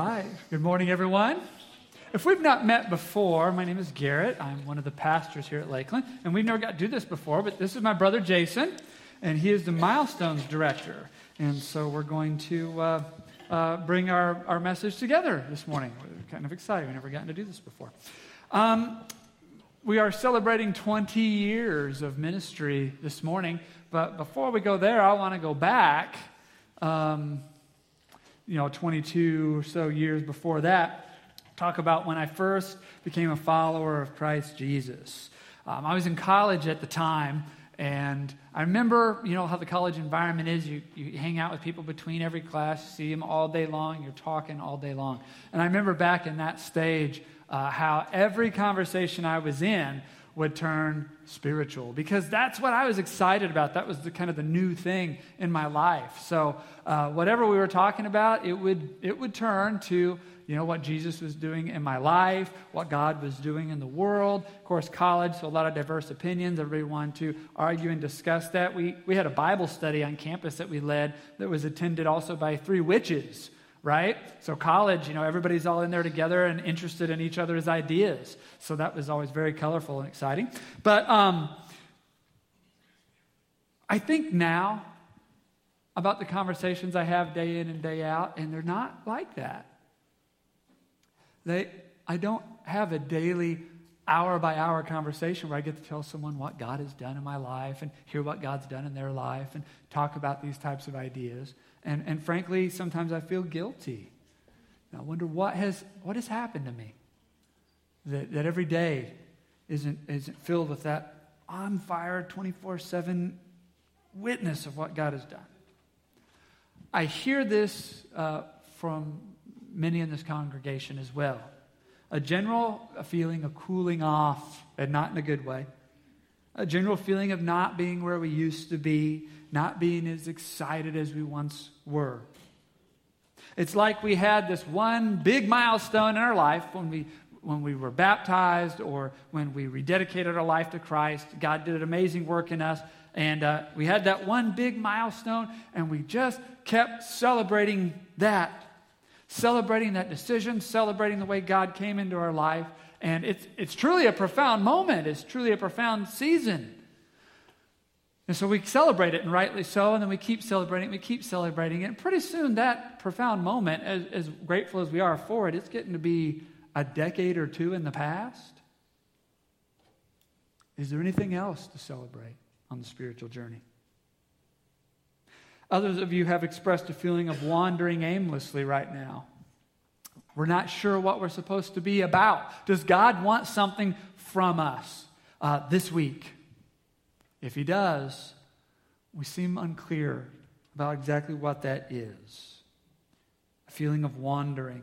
Hi, good morning, everyone. If we've not met before, my name is Garrett. I'm one of the pastors here at Lakeland, and we've never got to do this before, but this is my brother Jason, and he is the Milestones Director. And so we're going to uh, uh, bring our, our message together this morning. We're kind of excited. We've never gotten to do this before. Um, we are celebrating 20 years of ministry this morning, but before we go there, I want to go back. Um, you know, 22 or so years before that, talk about when I first became a follower of Christ Jesus. Um, I was in college at the time, and I remember, you know, how the college environment is. You, you hang out with people between every class, you see them all day long, you're talking all day long. And I remember back in that stage uh, how every conversation I was in would turn spiritual because that's what I was excited about. That was the kind of the new thing in my life. So uh, whatever we were talking about, it would it would turn to you know what Jesus was doing in my life, what God was doing in the world. Of course, college, so a lot of diverse opinions. Everybody wanted to argue and discuss that. We we had a Bible study on campus that we led that was attended also by three witches right? So, college, you know, everybody's all in there together and interested in each other's ideas. So, that was always very colorful and exciting. But um, I think now about the conversations I have day in and day out, and they're not like that. They, I don't have a daily hour by hour conversation where I get to tell someone what God has done in my life and hear what God's done in their life and talk about these types of ideas. And, and frankly, sometimes I feel guilty. I wonder what has, what has happened to me that, that every day isn't, isn't filled with that on fire 24 7 witness of what God has done. I hear this uh, from many in this congregation as well. A general feeling of cooling off, and not in a good way. A general feeling of not being where we used to be, not being as excited as we once were. It's like we had this one big milestone in our life when we, when we were baptized or when we rededicated our life to Christ. God did an amazing work in us. And uh, we had that one big milestone, and we just kept celebrating that. Celebrating that decision, celebrating the way God came into our life. And it's, it's truly a profound moment. It's truly a profound season. And so we celebrate it, and rightly so, and then we keep celebrating it, we keep celebrating it. And pretty soon, that profound moment, as, as grateful as we are for it, it's getting to be a decade or two in the past. Is there anything else to celebrate on the spiritual journey? Others of you have expressed a feeling of wandering aimlessly right now. We're not sure what we're supposed to be about. Does God want something from us uh, this week? If he does, we seem unclear about exactly what that is a feeling of wandering.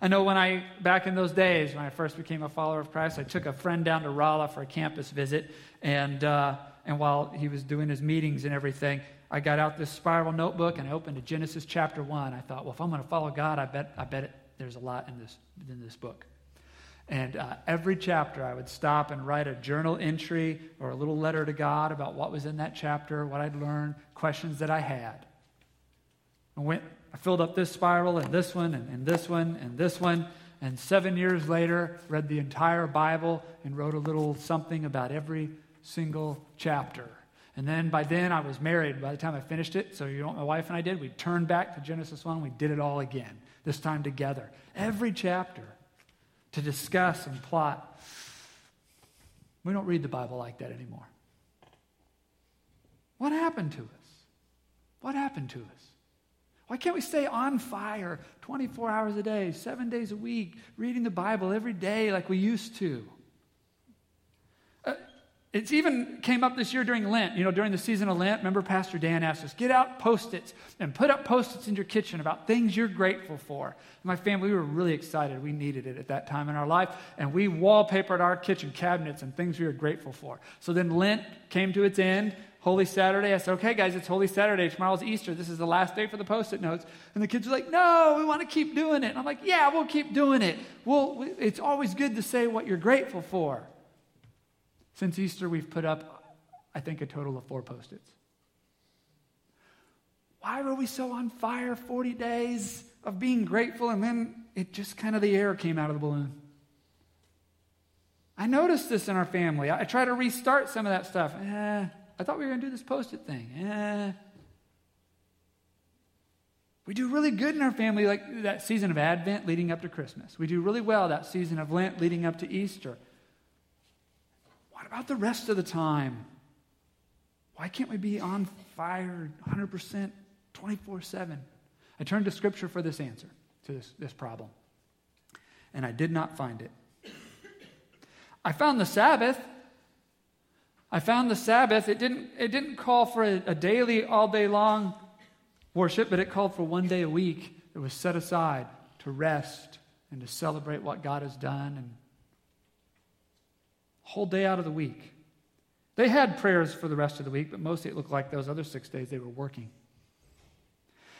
I know when I, back in those days, when I first became a follower of Christ, I took a friend down to Rolla for a campus visit. And, uh, and while he was doing his meetings and everything, I got out this spiral notebook and I opened to Genesis chapter 1. I thought, well, if I'm going to follow God, I bet, I bet it, there's a lot in this, in this book. And uh, every chapter, I would stop and write a journal entry or a little letter to God about what was in that chapter, what I'd learned, questions that I had. I went, I filled up this spiral and this one and, and this one and this one. And seven years later, read the entire Bible and wrote a little something about every single chapter. And then by then, I was married by the time I finished it. So, you know what my wife and I did? We turned back to Genesis 1. We did it all again, this time together. Every chapter to discuss and plot. We don't read the Bible like that anymore. What happened to us? What happened to us? Why can't we stay on fire 24 hours a day, seven days a week, reading the Bible every day like we used to? It's even came up this year during Lent, you know, during the season of Lent. Remember, Pastor Dan asked us, get out post its and put up post its in your kitchen about things you're grateful for. my family, we were really excited. We needed it at that time in our life. And we wallpapered our kitchen cabinets and things we were grateful for. So then Lent came to its end. Holy Saturday. I said, okay, guys, it's Holy Saturday. Tomorrow's Easter. This is the last day for the post it notes. And the kids were like, no, we want to keep doing it. And I'm like, yeah, we'll keep doing it. Well, it's always good to say what you're grateful for. Since Easter, we've put up, I think, a total of four post its. Why were we so on fire 40 days of being grateful, and then it just kind of the air came out of the balloon. I noticed this in our family. I, try to restart some of that stuff. Eh, I thought we were going to do this post it thing. Eh. We do really good in our family, like that season of Advent leading up to Christmas. We do really well that season of Lent leading up to Easter. About the rest of the time? Why can't we be on fire 100% 24 7? I turned to Scripture for this answer to this, this problem, and I did not find it. I found the Sabbath. I found the Sabbath. It didn't, it didn't call for a, a daily, all day long worship, but it called for one day a week that was set aside to rest and to celebrate what God has done and whole day out of the week. They had prayers for the rest of the week, but mostly it looked like those other six days they were working.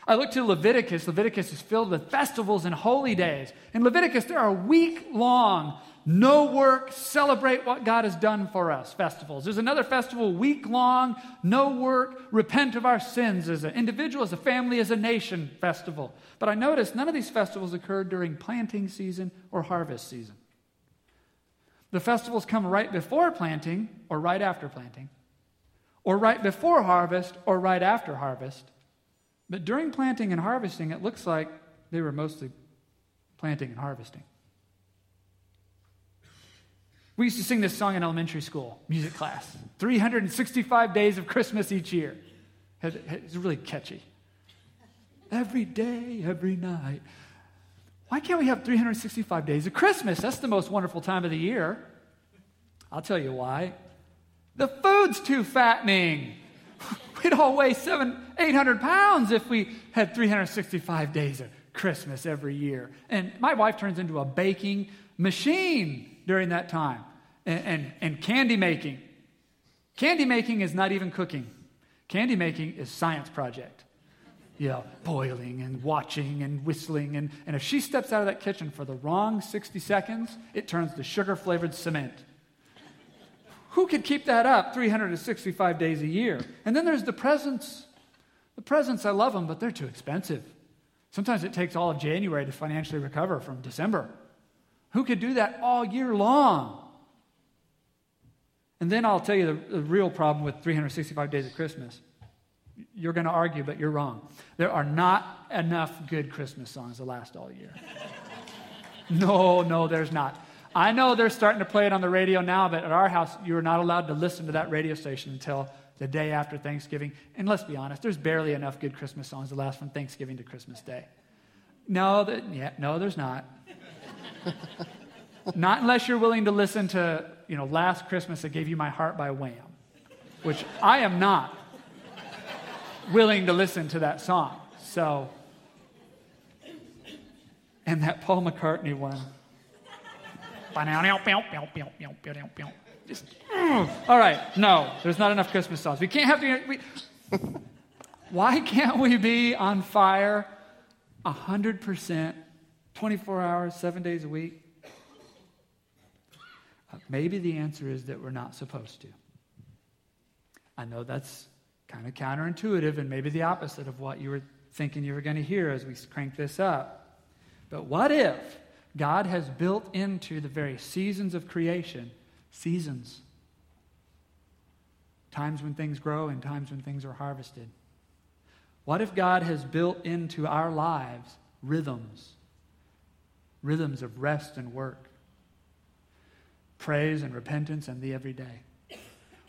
I look to Leviticus. Leviticus is filled with festivals and holy days. In Leviticus, there are week long, no work, celebrate what God has done for us festivals. There's another festival, week long, no work, repent of our sins as an individual, as a family, as a nation festival. But I noticed none of these festivals occurred during planting season or harvest season. The festivals come right before planting or right after planting, or right before harvest or right after harvest. But during planting and harvesting, it looks like they were mostly planting and harvesting. We used to sing this song in elementary school, music class 365 days of Christmas each year. It's really catchy. Every day, every night. Why can't we have 365 days of Christmas? That's the most wonderful time of the year. I'll tell you why. The food's too fattening. We'd all weigh seven, 800 pounds if we had 365 days of Christmas every year. And my wife turns into a baking machine during that time and, and, and candy making. Candy making is not even cooking. Candy making is science project you know, boiling and watching and whistling. And, and if she steps out of that kitchen for the wrong 60 seconds, it turns to sugar flavored cement. Who could keep that up 365 days a year? And then there's the presents. The presents, I love them, but they're too expensive. Sometimes it takes all of January to financially recover from December. Who could do that all year long? And then I'll tell you the, the real problem with 365 days of Christmas you're going to argue, but you're wrong. There are not enough good Christmas songs to last all year. no, no, there's not. I know they're starting to play it on the radio now, but at our house, you are not allowed to listen to that radio station until the day after Thanksgiving. And let's be honest, there's barely enough good Christmas songs to last from Thanksgiving to Christmas Day. No, that, yeah, no, there's not. not unless you're willing to listen to, you know, Last Christmas I Gave You My Heart by Wham, which I am not willing to listen to that song. So, and that Paul McCartney one. All right, no, there's not enough Christmas songs. We can't have to. We, why can't we be on fire 100%, 24 hours, seven days a week? Uh, maybe the answer is that we're not supposed to. I know that's kind of counterintuitive and maybe the opposite of what you were thinking you were going to hear as we crank this up. But what if God has built into the very seasons of creation seasons? Times when things grow and times when things are harvested. What if God has built into our lives rhythms? Rhythms of rest and work, praise and repentance and the everyday.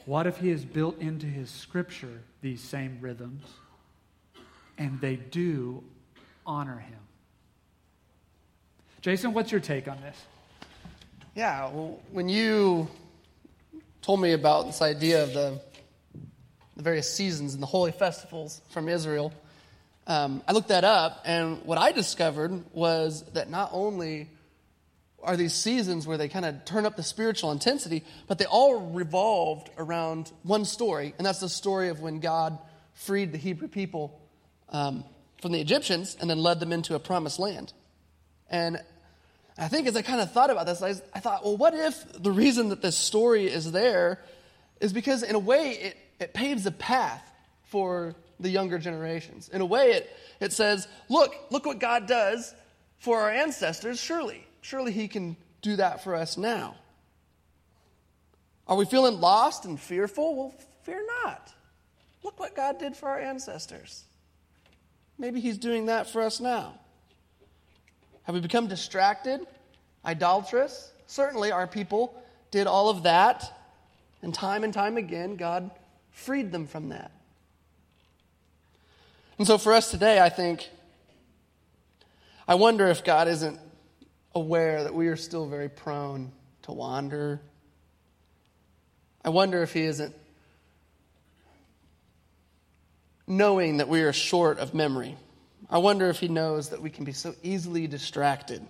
What if he has built into his scripture these same rhythms and they do honor him? Jason, what's your take on this? Yeah, well, when you told me about this idea of the, the various seasons and the holy festivals from Israel, um, I looked that up, and what I discovered was that not only are these seasons where they kind of turn up the spiritual intensity, but they all revolved around one story, and that's the story of when God freed the Hebrew people um, from the Egyptians and then led them into a promised land. And I think as I kind of thought about this, I, I thought, well, what if the reason that this story is there is because, in a way, it, it paves a path for the younger generations. In a way, it, it says, look, look what God does for our ancestors. Surely, surely He can do that for us now. Are we feeling lost and fearful? Well, fear not. Look what God did for our ancestors. Maybe He's doing that for us now. Have we become distracted, idolatrous? Certainly, our people did all of that, and time and time again, God freed them from that. And so, for us today, I think, I wonder if God isn't aware that we are still very prone to wander. I wonder if He isn't knowing that we are short of memory. I wonder if He knows that we can be so easily distracted.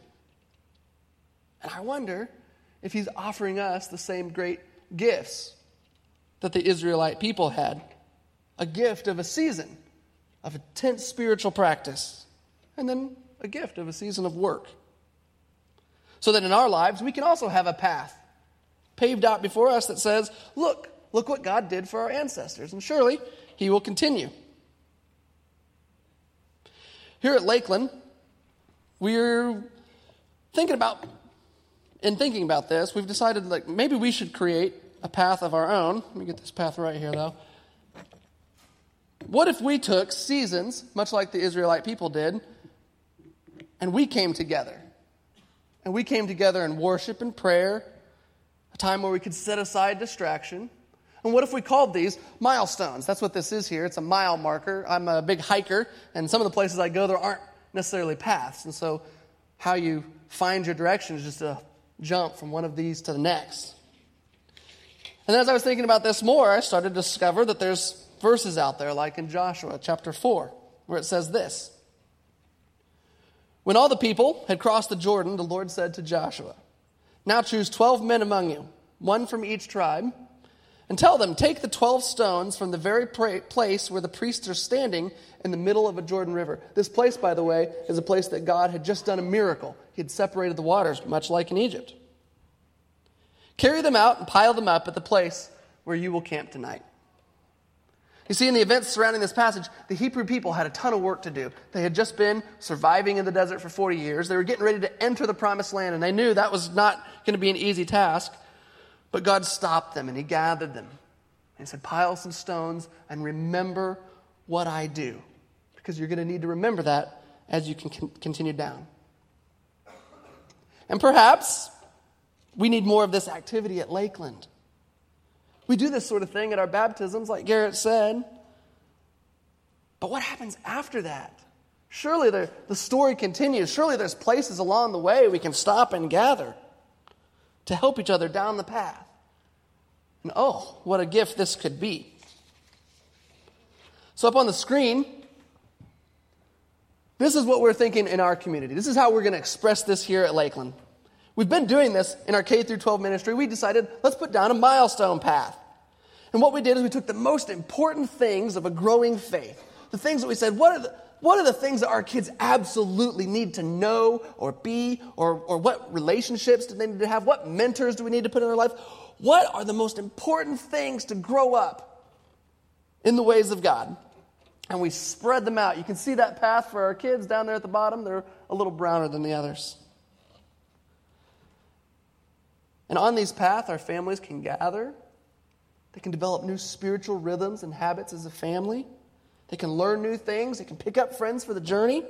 And I wonder if He's offering us the same great gifts that the Israelite people had a gift of a season of intense spiritual practice, and then a gift of a season of work. So that in our lives, we can also have a path paved out before us that says, Look, look what God did for our ancestors, and surely He will continue. Here at Lakeland, we're thinking about, in thinking about this, we've decided like maybe we should create a path of our own. Let me get this path right here, though. What if we took seasons, much like the Israelite people did, and we came together? And we came together in worship and prayer, a time where we could set aside distraction. And what if we called these milestones? That's what this is here. It's a mile marker. I'm a big hiker, and some of the places I go, there aren't necessarily paths. And so, how you find your direction is just a jump from one of these to the next. And as I was thinking about this more, I started to discover that there's verses out there, like in Joshua chapter 4, where it says this When all the people had crossed the Jordan, the Lord said to Joshua, Now choose 12 men among you, one from each tribe, and tell them, Take the 12 stones from the very place where the priests are standing in the middle of a Jordan River. This place, by the way, is a place that God had just done a miracle. He had separated the waters, much like in Egypt. Carry them out and pile them up at the place where you will camp tonight. You see, in the events surrounding this passage, the Hebrew people had a ton of work to do. They had just been surviving in the desert for 40 years. They were getting ready to enter the promised land, and they knew that was not going to be an easy task. But God stopped them and He gathered them. And He said, Pile some stones and remember what I do. Because you're going to need to remember that as you can continue down. And perhaps we need more of this activity at Lakeland. We do this sort of thing at our baptisms, like Garrett said. But what happens after that? Surely the, the story continues. Surely there's places along the way we can stop and gather to help each other down the path. And oh, what a gift this could be. So, up on the screen, this is what we're thinking in our community. This is how we're going to express this here at Lakeland. We've been doing this in our K through 12 ministry. We decided let's put down a milestone path. And what we did is we took the most important things of a growing faith, the things that we said, what are the, what are the things that our kids absolutely need to know or be, or, or what relationships do they need to have? What mentors do we need to put in their life? What are the most important things to grow up in the ways of God? And we spread them out. You can see that path for our kids down there at the bottom. They're a little browner than the others. And on these paths, our families can gather. They can develop new spiritual rhythms and habits as a family. They can learn new things. They can pick up friends for the journey.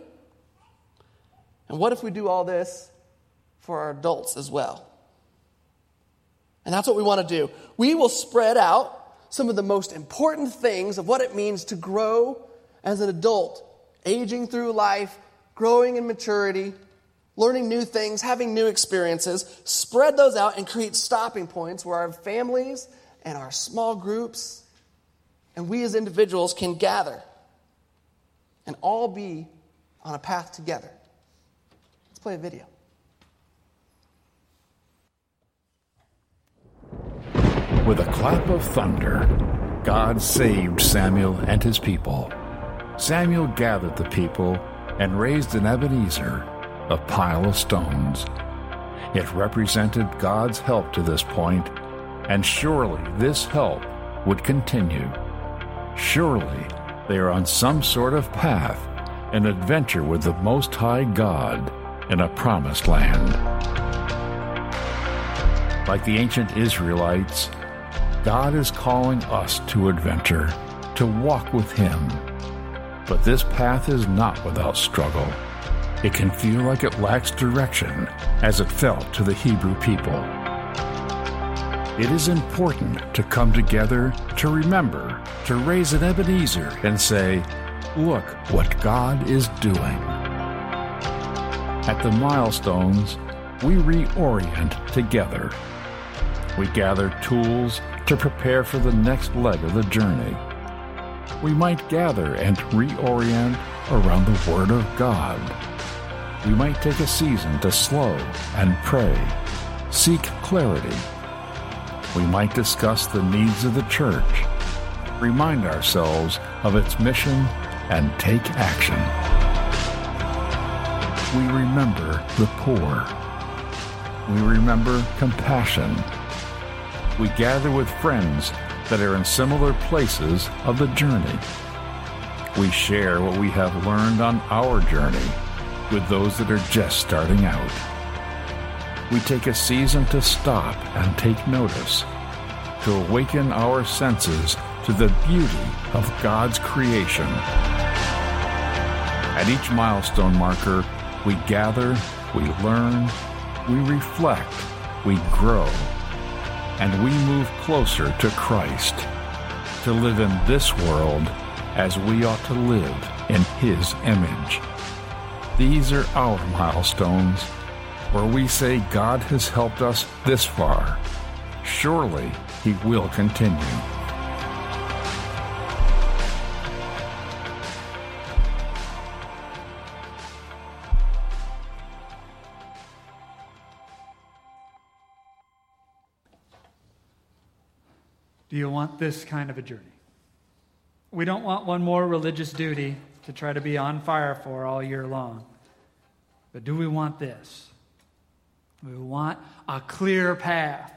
And what if we do all this for our adults as well? And that's what we want to do. We will spread out some of the most important things of what it means to grow as an adult, aging through life, growing in maturity, learning new things, having new experiences, spread those out and create stopping points where our families and our small groups and we as individuals can gather and all be on a path together. Let's play a video. With a clap of thunder, God saved Samuel and his people. Samuel gathered the people and raised an Ebenezer a pile of stones. It represented God's help to this point, and surely this help would continue. Surely They are on some sort of path, an adventure with the Most High God in a promised land. Like the ancient Israelites, God is calling us to adventure, to walk with Him. But this path is not without struggle. It can feel like it lacks direction, as it felt to the Hebrew people. It is important to come together, to remember, to raise an Ebenezer and say, Look what God is doing. At the milestones, we reorient together. We gather tools to prepare for the next leg of the journey. We might gather and reorient around the Word of God. We might take a season to slow and pray, seek clarity. We might discuss the needs of the church, remind ourselves of its mission, and take action. We remember the poor. We remember compassion we gather with friends that are in similar places of the journey. We share what we have learned on our journey with those that are just starting out. We take a season to stop and take notice, to awaken our senses to the beauty of God's creation. At each milestone marker, we gather, we learn, we reflect, we grow and we move closer to Christ, to live in this world as we ought to live in His image. These are our milestones where we say God has helped us this far. Surely He will continue. Do you want this kind of a journey? We don't want one more religious duty to try to be on fire for all year long. But do we want this? We want a clear path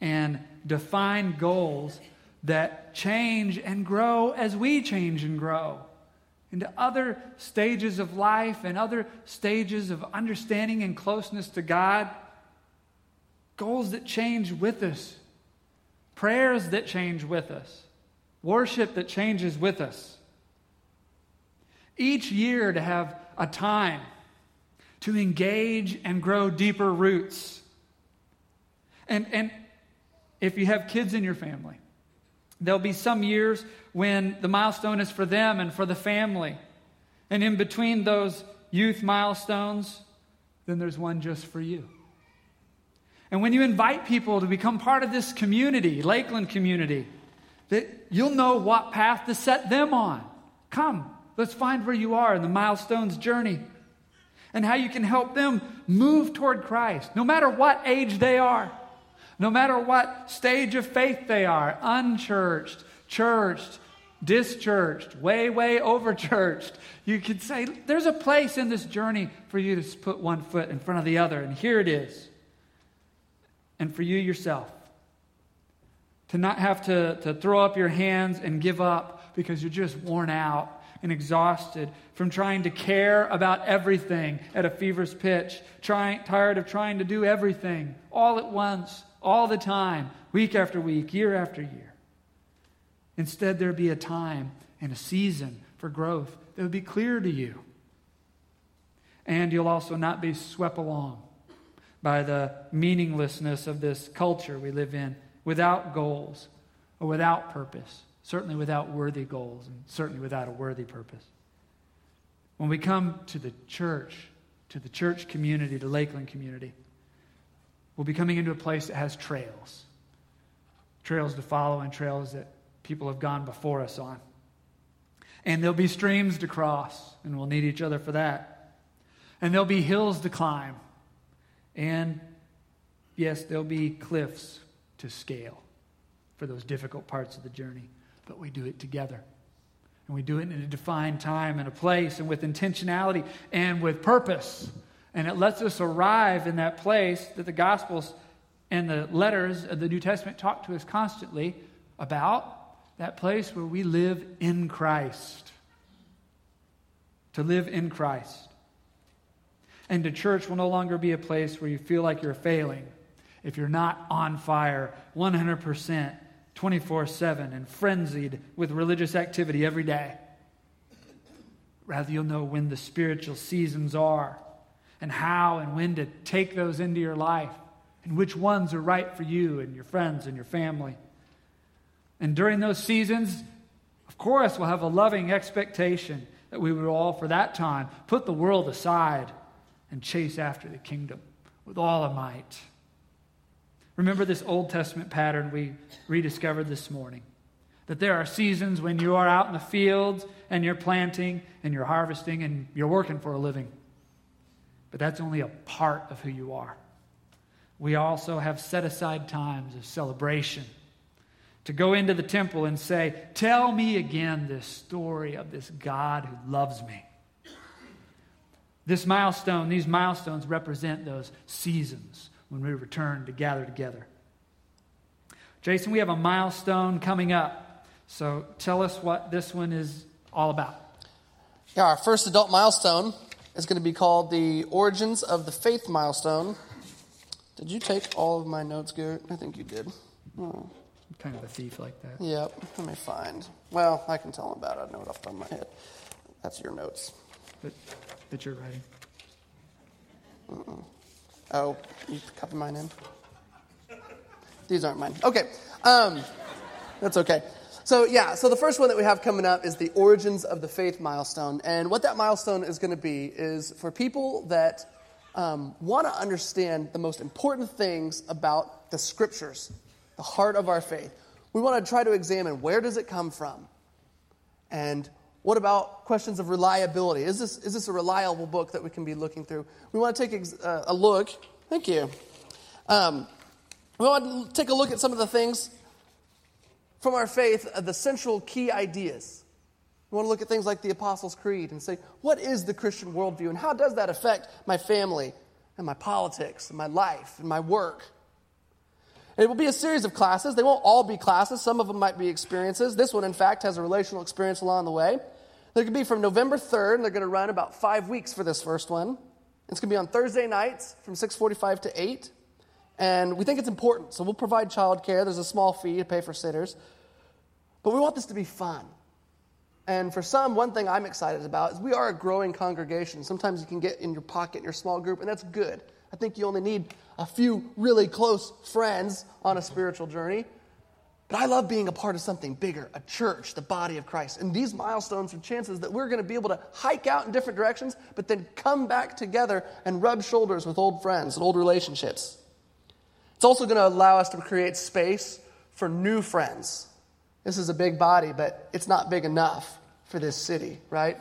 and defined goals that change and grow as we change and grow into other stages of life and other stages of understanding and closeness to God. Goals that change with us prayers that change with us, worship that changes with us. Each year to have a time to engage and grow deeper roots. And, and if you have kids in your family, there'll be some years when the milestone is for them and for the family. And in between those youth milestones, then there's one just for you. And when you invite people to become part of this community, Lakeland community, that you'll know what path to set them on. Come, let's find where you are in the milestones journey and how you can help them move toward Christ, no matter what age they are, no matter what stage of faith they are unchurched, churched, dischurched, way, way overchurched. You could say, there's a place in this journey for you to put one foot in front of the other, and here it is and for you yourself. To not have to, to throw up your hands and give up because you're just worn out and exhausted from trying to care about everything at a fever's pitch, trying, tired of trying to do everything all at once, all the time, week after week, year after year. Instead, there be a time and a season for growth that would be clear to you. And you'll also not be swept along by the meaninglessness of this culture we live in without goals or without purpose, certainly without worthy goals, and certainly without a worthy purpose. When we come to the church, to the church community, the Lakeland community, we'll be coming into a place that has trails trails to follow and trails that people have gone before us on. And there'll be streams to cross, and we'll need each other for that. And there'll be hills to climb, and yes, there'll be cliffs to scale for those difficult parts of the journey, but we do it together. And we do it in a defined time and a place and with intentionality and with purpose. And it lets us arrive in that place that the Gospels and the letters of the New Testament talk to us constantly about that place where we live in Christ. To live in Christ. And the church will no longer be a place where you feel like you're failing if you're not on fire 100%, 24 7, and frenzied with religious activity every day. Rather, you'll know when the spiritual seasons are and how and when to take those into your life and which ones are right for you and your friends and your family. And during those seasons, of course, we'll have a loving expectation that we would all, for that time, put the world aside and chase after the kingdom with all our might. Remember this Old Testament pattern we rediscovered this morning that there are seasons when you are out in the fields and you're planting and you're harvesting and you're working for a living. But that's only a part of who you are. We also have set aside times of celebration to go into the temple and say, Tell me again this story of this God who loves me. This milestone, these milestones represent those seasons when we return to gather together. Jason, we have a milestone coming up. So tell us what this one is all about. Yeah, our first adult milestone is going to be called the Origins of the Faith milestone. Did you take all of my notes, Garrett? I think you did. Oh. kind of a thief like that. Yep. Let me find. Well, I can tell him about it. I know it off the top of my head. That's your notes. But that you're writing. Mm-mm. Oh, you copy mine in? These aren't mine. Okay. Um, that's okay. So, yeah, so the first one that we have coming up is the Origins of the Faith milestone. And what that milestone is going to be is for people that um, want to understand the most important things about the scriptures, the heart of our faith. We want to try to examine where does it come from? And what about questions of reliability? Is this, is this a reliable book that we can be looking through? We want to take a, uh, a look. Thank you. Um, we want to take a look at some of the things from our faith, uh, the central key ideas. We want to look at things like the Apostles' Creed and say, what is the Christian worldview and how does that affect my family and my politics and my life and my work? And it will be a series of classes. They won't all be classes, some of them might be experiences. This one, in fact, has a relational experience along the way. They're going to be from November 3rd, and they're going to run about five weeks for this first one. It's going to be on Thursday nights from 6:45 to 8. And we think it's important, so we'll provide childcare. There's a small fee to pay for sitters. But we want this to be fun. And for some, one thing I'm excited about is we are a growing congregation. Sometimes you can get in your pocket in your small group, and that's good. I think you only need a few really close friends on a spiritual journey. But I love being a part of something bigger, a church, the body of Christ. And these milestones are chances that we're going to be able to hike out in different directions, but then come back together and rub shoulders with old friends and old relationships. It's also going to allow us to create space for new friends. This is a big body, but it's not big enough for this city, right?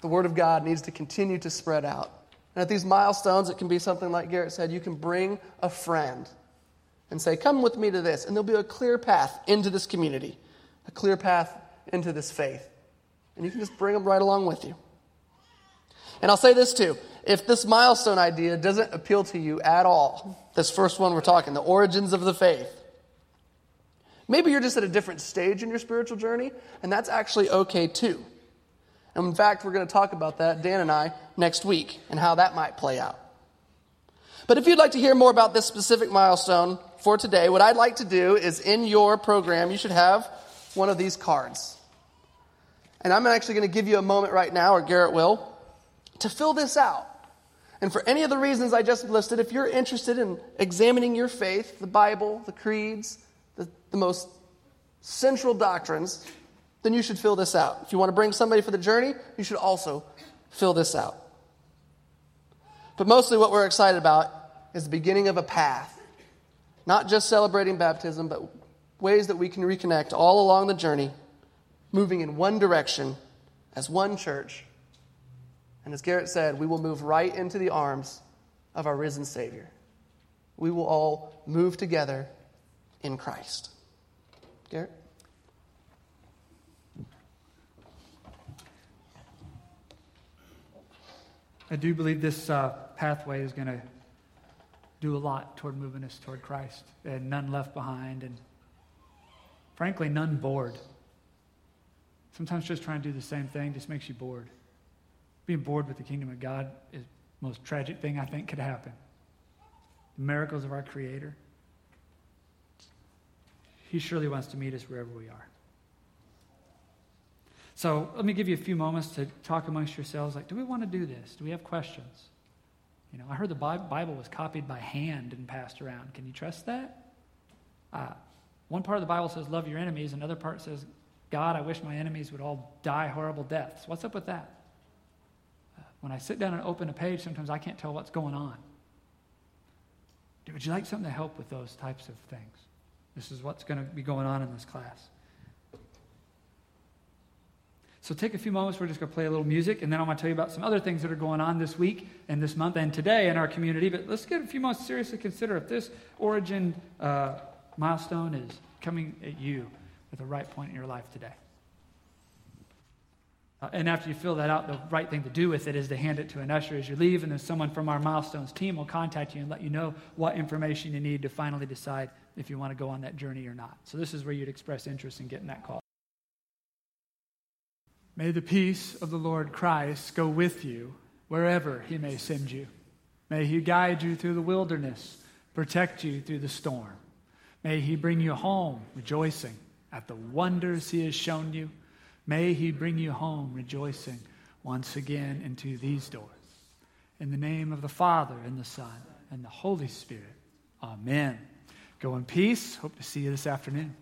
The Word of God needs to continue to spread out. And at these milestones, it can be something like Garrett said you can bring a friend and say, Come with me to this. And there'll be a clear path into this community, a clear path into this faith. And you can just bring them right along with you. And I'll say this too if this milestone idea doesn't appeal to you at all, this first one we're talking, the origins of the faith, Maybe you're just at a different stage in your spiritual journey, and that's actually okay too. In fact, we're going to talk about that, Dan and I, next week, and how that might play out. But if you'd like to hear more about this specific milestone for today, what I'd like to do is in your program, you should have one of these cards. And I'm actually going to give you a moment right now, or Garrett will, to fill this out. And for any of the reasons I just listed, if you're interested in examining your faith, the Bible, the creeds, the, the most central doctrines, then you should fill this out. If you want to bring somebody for the journey, you should also fill this out. But mostly what we're excited about is the beginning of a path. Not just celebrating baptism, but ways that we can reconnect all along the journey, moving in one direction as one church. And as Garrett said, we will move right into the arms of our risen Savior. We will all move together in Christ. Garrett? I do believe this uh, pathway is going to do a lot toward moving us toward Christ, and none left behind, and frankly, none bored. Sometimes just trying to do the same thing just makes you bored. Being bored with the kingdom of God is the most tragic thing I think could happen. The miracles of our Creator. He surely wants to meet us wherever we are. So let me give you a few moments to talk amongst yourselves. Like, do we want to do this? Do we have questions? You know, I heard the Bible was copied by hand and passed around. Can you trust that? Uh, one part of the Bible says, love your enemies. Another part says, God, I wish my enemies would all die horrible deaths. What's up with that? Uh, when I sit down and open a page, sometimes I can't tell what's going on. Would you like something to help with those types of things? This is what's going to be going on in this class. So take a few moments. We're just going to play a little music, and then I'm going to tell you about some other things that are going on this week and this month and today in our community. But let's get a few moments to seriously consider if this origin uh, milestone is coming at you at the right point in your life today. Uh, and after you fill that out, the right thing to do with it is to hand it to an usher as you leave, and then someone from our milestones team will contact you and let you know what information you need to finally decide if you want to go on that journey or not. So this is where you'd express interest in getting that call. May the peace of the Lord Christ go with you wherever he may send you. May he guide you through the wilderness, protect you through the storm. May he bring you home rejoicing at the wonders he has shown you. May he bring you home rejoicing once again into these doors. In the name of the Father, and the Son, and the Holy Spirit. Amen. Go in peace. Hope to see you this afternoon.